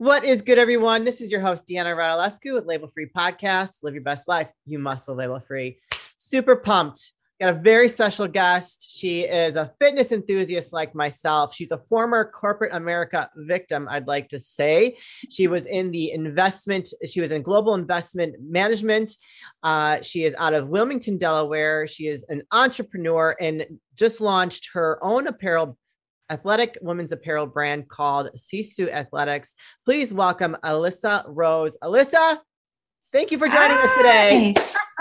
What is good, everyone? This is your host, Deanna Radulescu with Label Free Podcast. Live your best life. You must live label free. Super pumped. Got a very special guest. She is a fitness enthusiast like myself. She's a former corporate America victim, I'd like to say. She was in the investment, she was in global investment management. Uh, she is out of Wilmington, Delaware. She is an entrepreneur and just launched her own apparel athletic women's apparel brand called Sisu Athletics. Please welcome Alisa Rose. Alisa, thank you for joining Hi. us today.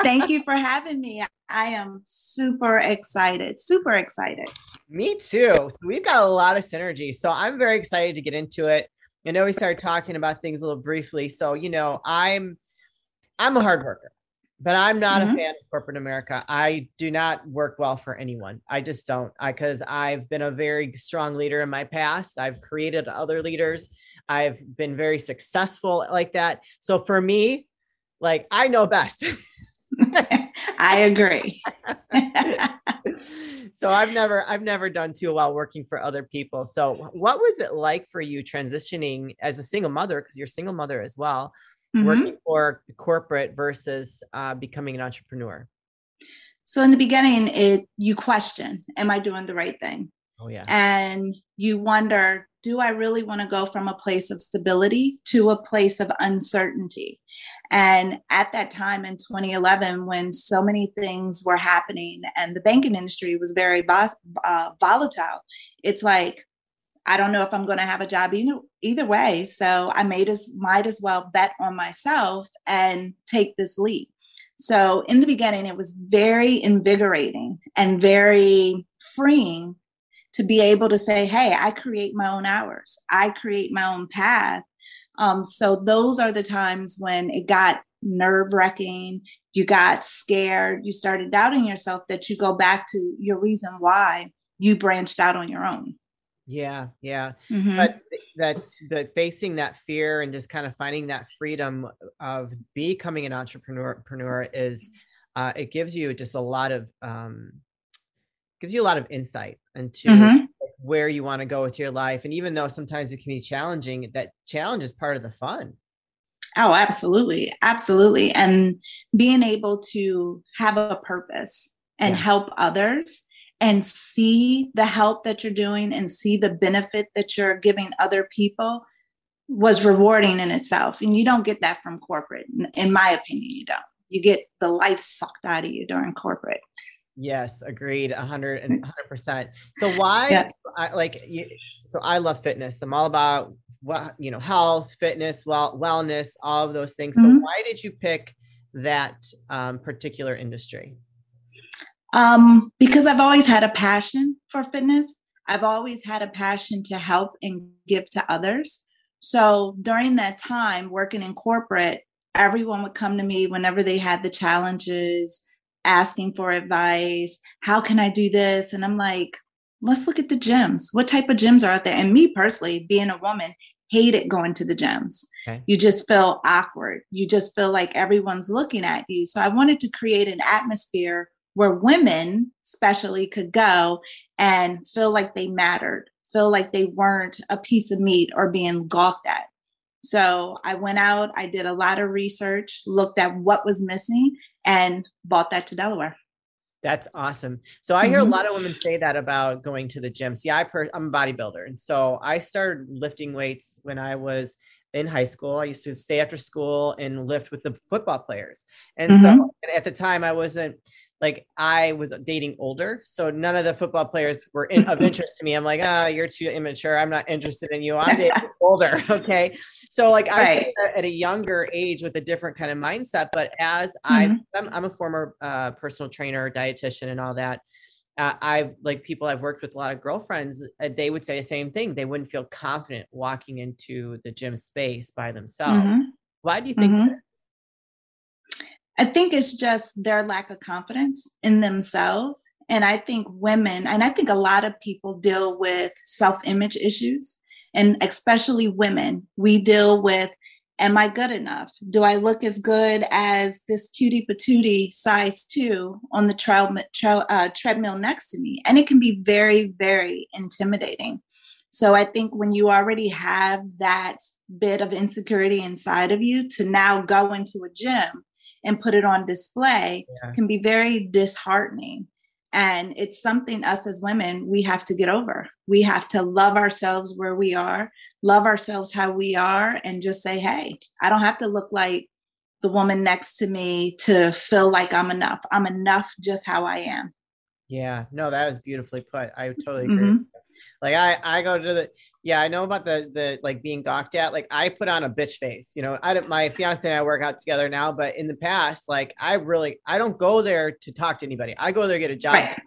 thank you for having me. I am super excited, super excited. Me too. So we've got a lot of synergy. So I'm very excited to get into it. I know we started talking about things a little briefly. So, you know, I'm I'm a hard worker but I'm not mm-hmm. a fan of corporate America. I do not work well for anyone. I just don't. I because I've been a very strong leader in my past. I've created other leaders. I've been very successful like that. So for me, like I know best. I agree. so I've never I've never done too well working for other people. So what was it like for you transitioning as a single mother because you're a single mother as well? Mm-hmm. working for corporate versus uh, becoming an entrepreneur? So in the beginning, it you question, am I doing the right thing? Oh yeah. And you wonder, do I really want to go from a place of stability to a place of uncertainty? And at that time in 2011, when so many things were happening and the banking industry was very uh, volatile, it's like, I don't know if I'm going to have a job either, either way. So I made as might as well bet on myself and take this leap. So in the beginning, it was very invigorating and very freeing to be able to say, "Hey, I create my own hours. I create my own path." Um, so those are the times when it got nerve wracking. You got scared. You started doubting yourself. That you go back to your reason why you branched out on your own. Yeah, yeah. Mm-hmm. But that's but facing that fear and just kind of finding that freedom of becoming an entrepreneur, is uh, it gives you just a lot of um, gives you a lot of insight into mm-hmm. where you want to go with your life. And even though sometimes it can be challenging, that challenge is part of the fun. Oh, absolutely. Absolutely. And being able to have a purpose and yeah. help others and see the help that you're doing and see the benefit that you're giving other people was rewarding in itself. And you don't get that from corporate. In my opinion, you don't. You get the life sucked out of you during corporate. Yes, agreed. 100 and 100%. So why. I, like you, so I love fitness. I'm all about what, you know, health, fitness, well, wellness, all of those things. So mm-hmm. why did you pick that um, particular industry? Um, because I've always had a passion for fitness. I've always had a passion to help and give to others. So during that time working in corporate, everyone would come to me whenever they had the challenges, asking for advice. How can I do this? And I'm like, let's look at the gyms. What type of gyms are out there? And me personally, being a woman, hated going to the gyms. Okay. You just feel awkward. You just feel like everyone's looking at you. So I wanted to create an atmosphere where women, especially, could go and feel like they mattered, feel like they weren't a piece of meat or being gawked at. So I went out, I did a lot of research, looked at what was missing, and bought that to Delaware. That's awesome. So I hear mm-hmm. a lot of women say that about going to the gym. See, I per- I'm a bodybuilder, and so I started lifting weights when I was in high school. I used to stay after school and lift with the football players. And mm-hmm. so at the time I wasn't like I was dating older, so none of the football players were in, of interest to me. I'm like, ah, oh, you're too immature. I'm not interested in you. I'm dating older. Okay, so like right. I at a younger age with a different kind of mindset. But as mm-hmm. I, I'm, I'm, a former uh, personal trainer, dietitian, and all that. Uh, I like people I've worked with a lot of girlfriends. Uh, they would say the same thing. They wouldn't feel confident walking into the gym space by themselves. Mm-hmm. Why do you think? Mm-hmm. I think it's just their lack of confidence in themselves. And I think women, and I think a lot of people deal with self image issues, and especially women, we deal with Am I good enough? Do I look as good as this cutie patootie size two on the trail, trail, uh, treadmill next to me? And it can be very, very intimidating. So I think when you already have that bit of insecurity inside of you to now go into a gym and put it on display yeah. can be very disheartening. And it's something us as women, we have to get over. We have to love ourselves where we are, love ourselves how we are, and just say, hey, I don't have to look like the woman next to me to feel like I'm enough. I'm enough just how I am. Yeah, no, that was beautifully put. I totally agree. Mm-hmm. Like I, I go to the yeah, I know about the the like being gawked at. Like I put on a bitch face. You know, I don't my fiance and I work out together now, but in the past, like I really I don't go there to talk to anybody. I go there to get a job. Right.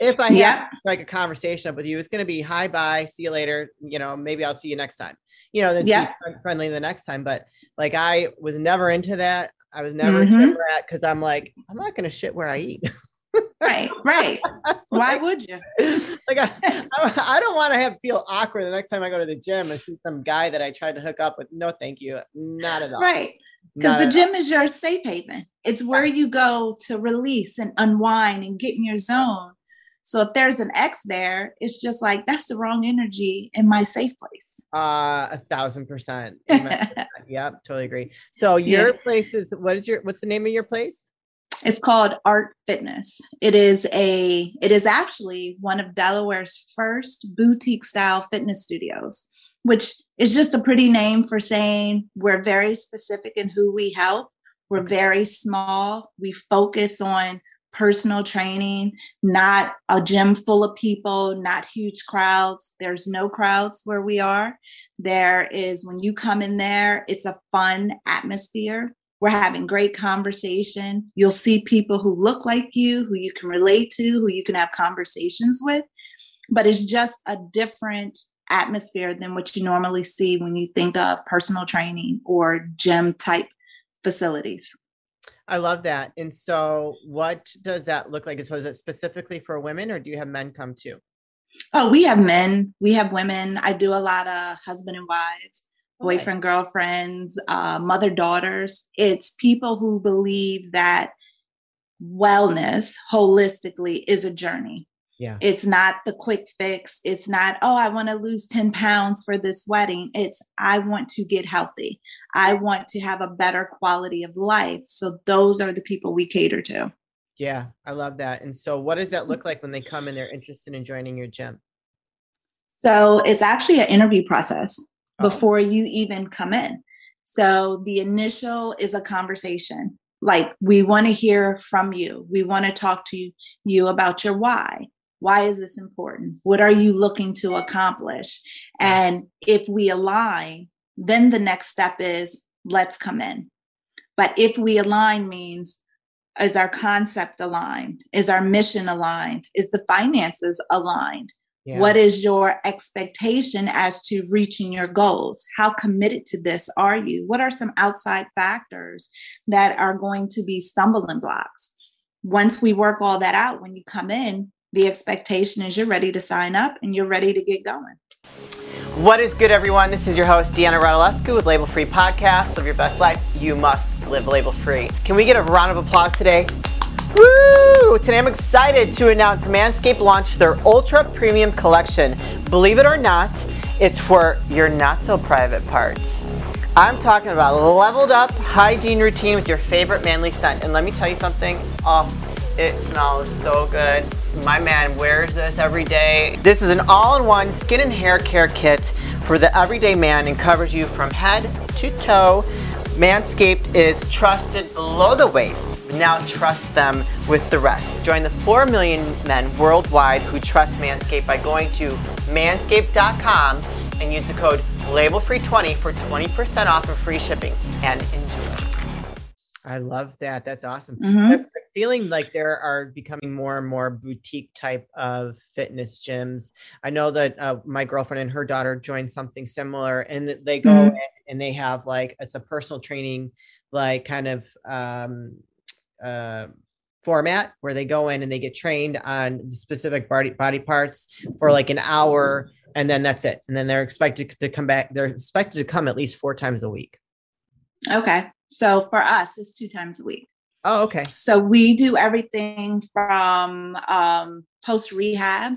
If I yeah. have like a conversation up with you, it's gonna be hi bye, see you later. You know, maybe I'll see you next time. You know, then yeah. friendly the next time. But like I was never into that. I was never mm-hmm. into that because I'm like, I'm not gonna shit where I eat. right, right. Why would you? Like, I, I don't want to have feel awkward the next time I go to the gym and see some guy that I tried to hook up with. No, thank you, not at all. Right, because the gym all. is your safe haven. It's where you go to release and unwind and get in your zone. So if there's an X there, it's just like that's the wrong energy in my safe place. Uh a thousand percent. yep, totally agree. So your yeah. place is what is your what's the name of your place? It's called Art Fitness. It is a it is actually one of Delaware's first boutique style fitness studios, which is just a pretty name for saying we're very specific in who we help. We're very small. We focus on personal training, not a gym full of people, not huge crowds. There's no crowds where we are. There is when you come in there, it's a fun atmosphere. We're having great conversation. You'll see people who look like you, who you can relate to, who you can have conversations with. But it's just a different atmosphere than what you normally see when you think of personal training or gym type facilities. I love that. And so, what does that look like? So, is it specifically for women, or do you have men come too? Oh, we have men, we have women. I do a lot of husband and wives boyfriend, girlfriends, uh, mother, daughters. It's people who believe that wellness holistically is a journey. Yeah. It's not the quick fix. It's not, oh, I want to lose 10 pounds for this wedding. It's, I want to get healthy. I want to have a better quality of life. So those are the people we cater to. Yeah, I love that. And so, what does that look like when they come and they're interested in joining your gym? So, it's actually an interview process. Oh. before you even come in. So the initial is a conversation. Like we want to hear from you. We want to talk to you about your why. Why is this important? What are you looking to accomplish? And if we align, then the next step is let's come in. But if we align means is our concept aligned? Is our mission aligned? Is the finances aligned? Yeah. What is your expectation as to reaching your goals? How committed to this are you? What are some outside factors that are going to be stumbling blocks? Once we work all that out, when you come in, the expectation is you're ready to sign up and you're ready to get going. What is good, everyone? This is your host, Deanna Radulescu with Label Free Podcast. Live your best life. You must live label free. Can we get a round of applause today? Woo! Today I'm excited to announce Manscaped launched their Ultra Premium Collection. Believe it or not, it's for your not so private parts. I'm talking about leveled up hygiene routine with your favorite manly scent. And let me tell you something, oh, it smells so good. My man wears this every day. This is an all in one skin and hair care kit for the everyday man and covers you from head to toe Manscaped is trusted below the waist. Now trust them with the rest. Join the 4 million men worldwide who trust Manscaped by going to manscaped.com and use the code LABELFREE20 for 20% off and free shipping. And enjoy. I love that. That's awesome. Mm-hmm. I'm feeling like there are becoming more and more boutique type of fitness gyms. I know that uh, my girlfriend and her daughter joined something similar, and they go mm-hmm. and they have like it's a personal training, like kind of um, uh, format where they go in and they get trained on specific body body parts for like an hour, and then that's it. And then they're expected to come back. They're expected to come at least four times a week. Okay. So for us, it's two times a week. Oh, okay. So we do everything from um, post rehab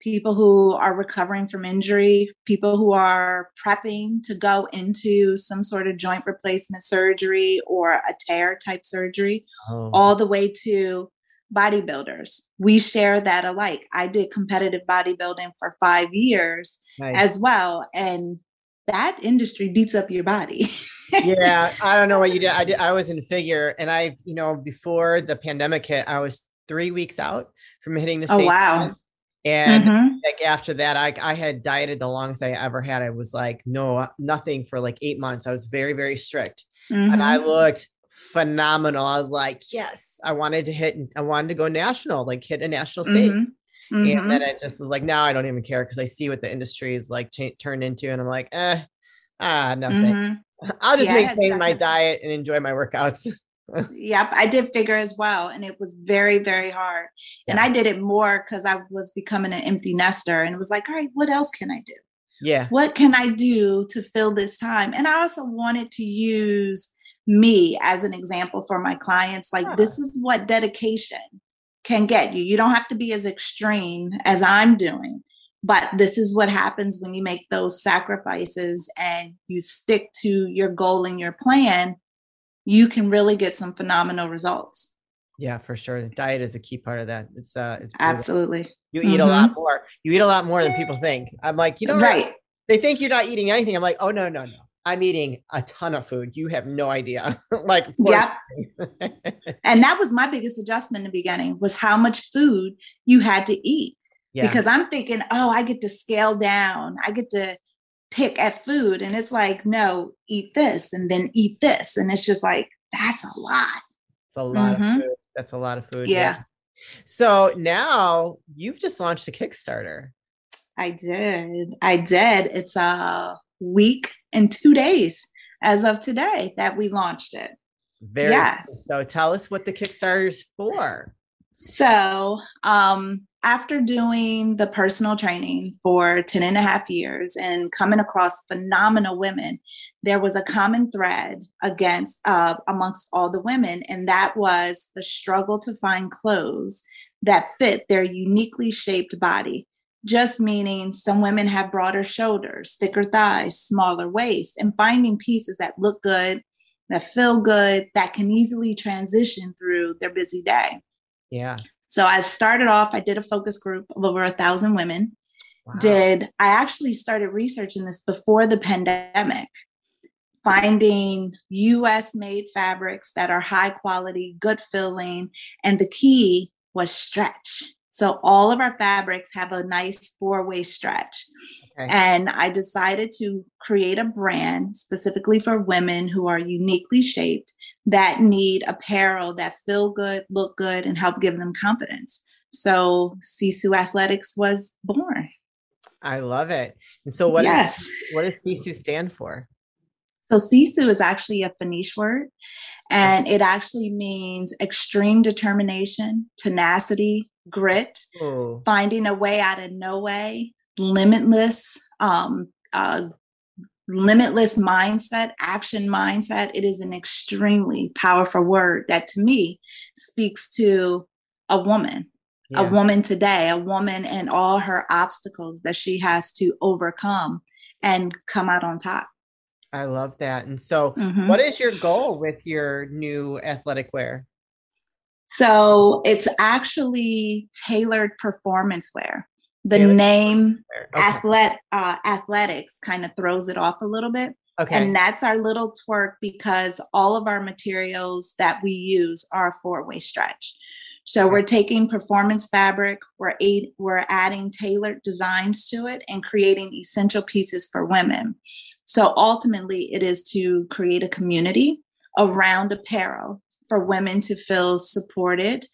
people who are recovering from injury, people who are prepping to go into some sort of joint replacement surgery or a tear type surgery, oh. all the way to bodybuilders. We share that alike. I did competitive bodybuilding for five years nice. as well. And that industry beats up your body. yeah, I don't know what you did. I did. I was in figure, and I, you know, before the pandemic hit, I was three weeks out from hitting the. Oh wow! And mm-hmm. like after that, I I had dieted the longest I ever had. I was like no nothing for like eight months. I was very very strict, mm-hmm. and I mm-hmm. looked phenomenal. I was like, yes, I wanted to hit. I wanted to go national, like hit a national stage. Mm-hmm. Mm-hmm. And then I just was like, now I don't even care because I see what the industry is like cha- turned into, and I'm like, eh, ah, nothing. Mm-hmm. I'll just yes, maintain definitely. my diet and enjoy my workouts. yep, I did figure as well, and it was very, very hard. Yeah. And I did it more because I was becoming an empty nester, and it was like, all right, what else can I do? Yeah, what can I do to fill this time? And I also wanted to use me as an example for my clients. Like, this is what dedication can get you. You don't have to be as extreme as I'm doing, but this is what happens when you make those sacrifices and you stick to your goal and your plan. You can really get some phenomenal results. Yeah, for sure. Diet is a key part of that. It's uh it's brutal. absolutely. You eat mm-hmm. a lot more. You eat a lot more than people think. I'm like, you know, right. They think you're not eating anything. I'm like, oh no, no, no. I'm eating a ton of food. You have no idea. like, yeah. and that was my biggest adjustment in the beginning was how much food you had to eat. Yeah. Because I'm thinking, oh, I get to scale down. I get to pick at food. And it's like, no, eat this and then eat this. And it's just like, that's a lot. It's a lot mm-hmm. of food. That's a lot of food. Yeah. yeah. So now you've just launched a Kickstarter. I did. I did. It's a week and two days as of today that we launched it. Very yes. Cool. So tell us what the Kickstarter is for. So, um, after doing the personal training for 10 and a half years and coming across phenomenal women, there was a common thread against uh, amongst all the women, and that was the struggle to find clothes that fit their uniquely shaped body just meaning some women have broader shoulders, thicker thighs, smaller waist, and finding pieces that look good, that feel good, that can easily transition through their busy day. Yeah. So I started off, I did a focus group of over a thousand women. Wow. Did I actually started researching this before the pandemic, finding US made fabrics that are high quality, good filling, and the key was stretch so all of our fabrics have a nice four way stretch. Okay. And I decided to create a brand specifically for women who are uniquely shaped that need apparel that feel good, look good, and help give them confidence. So Sisu Athletics was born. I love it. And so what yes. Is, what does Sisu stand for? So Sisu is actually a Finnish word, and it actually means extreme determination, tenacity, grit, oh. finding a way out of no way, limitless, um, uh, limitless mindset, action mindset. It is an extremely powerful word that to me speaks to a woman, yeah. a woman today, a woman and all her obstacles that she has to overcome and come out on top. I love that. And so, mm-hmm. what is your goal with your new athletic wear? So it's actually tailored performance wear. The tailored name okay. athlet uh, athletics kind of throws it off a little bit. Okay. And that's our little twerk because all of our materials that we use are four-way stretch. So we're taking performance fabric, we're aid, we're adding tailored designs to it and creating essential pieces for women. So ultimately it is to create a community around apparel for women to feel supported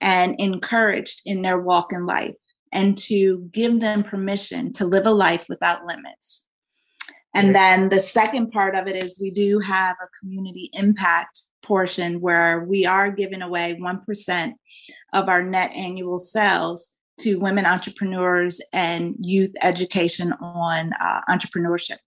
and encouraged in their walk in life and to give them permission to live a life without limits. And then the second part of it is we do have a community impact portion where we are giving away 1% of our net annual sales to women entrepreneurs and youth education on uh, entrepreneurship.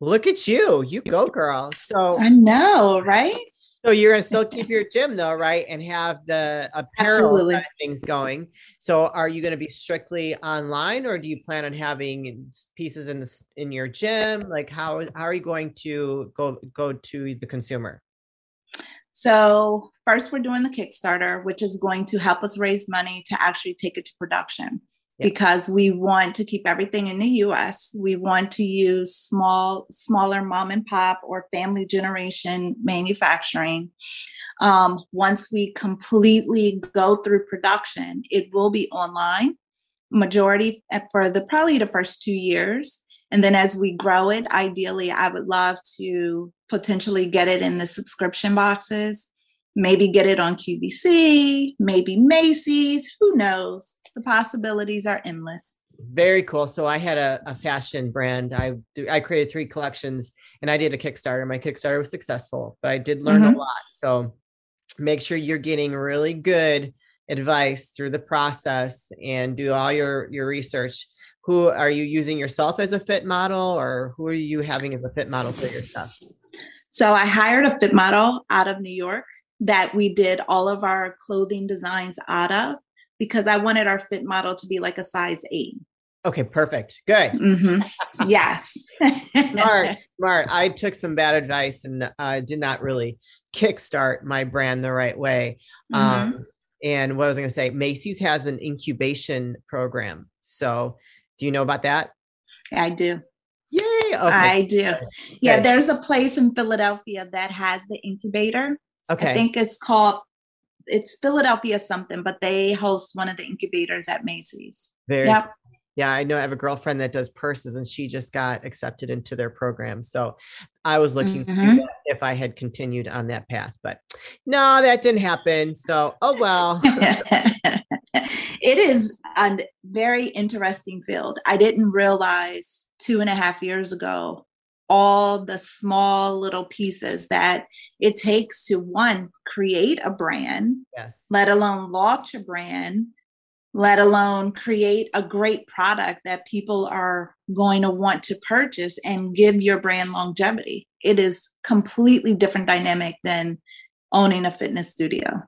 Look at you. You go, girl. So I know, right? So you're gonna still keep your gym though, right? And have the apparel things going. So are you gonna be strictly online, or do you plan on having pieces in this in your gym? Like how how are you going to go go to the consumer? So first, we're doing the Kickstarter, which is going to help us raise money to actually take it to production. Because we want to keep everything in the US. We want to use small, smaller mom and pop or family generation manufacturing. Um, once we completely go through production, it will be online, majority eh, for the probably the first two years. And then as we grow it, ideally, I would love to potentially get it in the subscription boxes, maybe get it on QVC, maybe Macy's, who knows? The possibilities are endless. Very cool. So I had a, a fashion brand. I I created three collections and I did a Kickstarter. My Kickstarter was successful, but I did learn mm-hmm. a lot. So make sure you're getting really good advice through the process and do all your your research who are you using yourself as a fit model or who are you having as a fit model for your stuff? So I hired a fit model out of New York that we did all of our clothing designs out of because I wanted our fit model to be like a size eight. Okay, perfect. Good. Mm-hmm. Yes. smart, smart. I took some bad advice and uh, did not really kickstart my brand the right way. Mm-hmm. Um, and what was I was going to say, Macy's has an incubation program. So do you know about that? I do. Yay. Okay. I do. Yeah, there's a place in Philadelphia that has the incubator. Okay. I think it's called it's Philadelphia something, but they host one of the incubators at Macy's. Very yep. Yeah, I know I have a girlfriend that does purses and she just got accepted into their program. So I was looking mm-hmm. if I had continued on that path, but no, that didn't happen. So, oh well. it is a very interesting field. I didn't realize two and a half years ago all the small little pieces that it takes to one create a brand yes let alone launch a brand let alone create a great product that people are going to want to purchase and give your brand longevity it is completely different dynamic than owning a fitness studio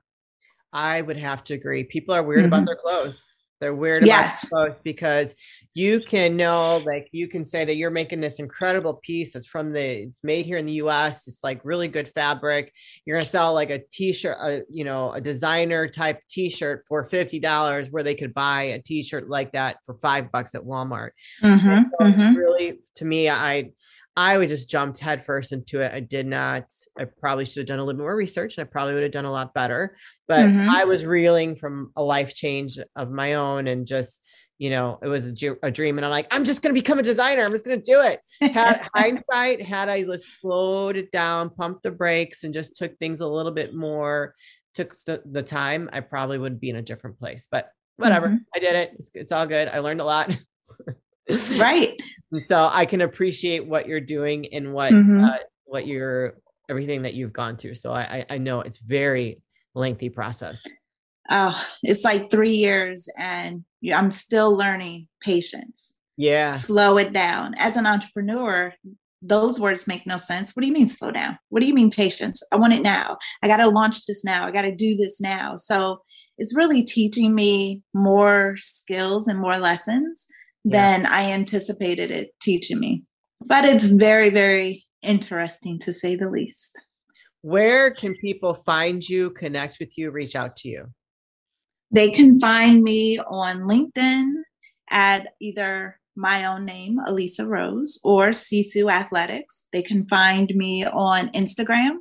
I would have to agree. People are weird mm-hmm. about their clothes. They're weird yes. about clothes because you can know, like, you can say that you're making this incredible piece. It's from the, it's made here in the U.S. It's like really good fabric. You're gonna sell like a T-shirt, a, you know, a designer type T-shirt for fifty dollars, where they could buy a T-shirt like that for five bucks at Walmart. Mm-hmm. So mm-hmm. it's really, to me, I I would just jumped headfirst into it. I did not. I probably should have done a little more research, and I probably would have done a lot better. But mm-hmm. I was reeling from a life change of my own, and just you know, it was a, a dream. And I'm like, I'm just going to become a designer. I'm just going to do it. Had hindsight, had I slowed it down, pumped the brakes, and just took things a little bit more, took the, the time, I probably would be in a different place. But whatever, mm-hmm. I did it. It's, it's all good. I learned a lot. right. So I can appreciate what you're doing and what mm-hmm. uh, what you're everything that you've gone through. So I I know it's very lengthy process. Oh, it's like three years, and I'm still learning patience. Yeah, slow it down. As an entrepreneur, those words make no sense. What do you mean slow down? What do you mean patience? I want it now. I got to launch this now. I got to do this now. So it's really teaching me more skills and more lessons than I anticipated it teaching me. But it's very, very interesting to say the least. Where can people find you, connect with you, reach out to you? They can find me on LinkedIn at either my own name, Alisa Rose, or Sisu Athletics. They can find me on Instagram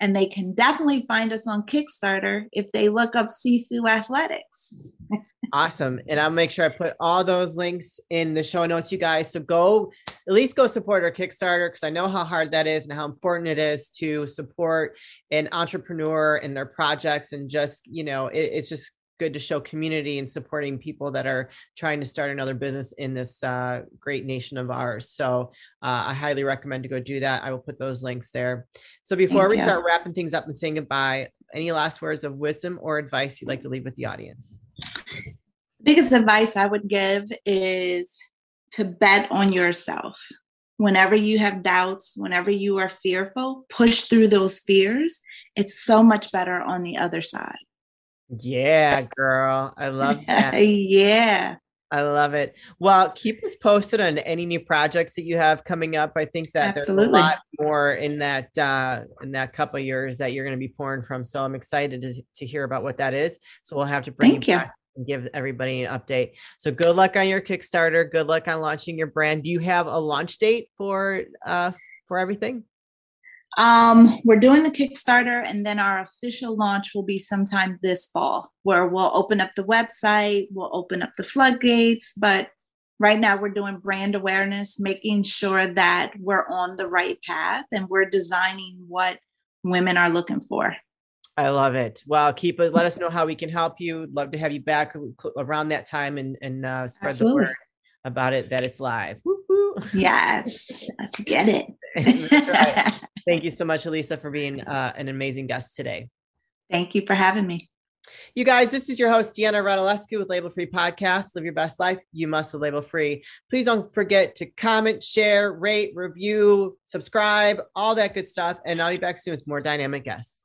and they can definitely find us on Kickstarter if they look up Sisu Athletics. Awesome. And I'll make sure I put all those links in the show notes, you guys. So go at least go support our Kickstarter because I know how hard that is and how important it is to support an entrepreneur and their projects. And just, you know, it, it's just good to show community and supporting people that are trying to start another business in this uh, great nation of ours. So uh, I highly recommend to go do that. I will put those links there. So before Thank we you. start wrapping things up and saying goodbye, any last words of wisdom or advice you'd like to leave with the audience? Biggest advice I would give is to bet on yourself. whenever you have doubts, whenever you are fearful, push through those fears. It's so much better on the other side. Yeah, girl. I love that. yeah. I love it. Well, keep us posted on any new projects that you have coming up. I think that Absolutely. there's a lot more in that uh, in that couple years that you're going to be pouring from. So I'm excited to, to hear about what that is. So we'll have to bring Thank you you. back give everybody an update. So good luck on your Kickstarter. Good luck on launching your brand. Do you have a launch date for uh for everything? Um, we're doing the Kickstarter, and then our official launch will be sometime this fall, where we'll open up the website, we'll open up the floodgates. But right now, we're doing brand awareness, making sure that we're on the right path and we're designing what women are looking for. I love it. Well, keep it. Let us know how we can help you. Love to have you back around that time and and uh, spread Absolutely. the word about it that it's live. Woo-hoo. Yes, let's get it. Right. Thank you so much, Alisa, for being uh, an amazing guest today. Thank you for having me. You guys, this is your host, Deanna Radulescu with Label Free Podcast. Live your best life. You must live label free. Please don't forget to comment, share, rate, review, subscribe, all that good stuff. And I'll be back soon with more dynamic guests.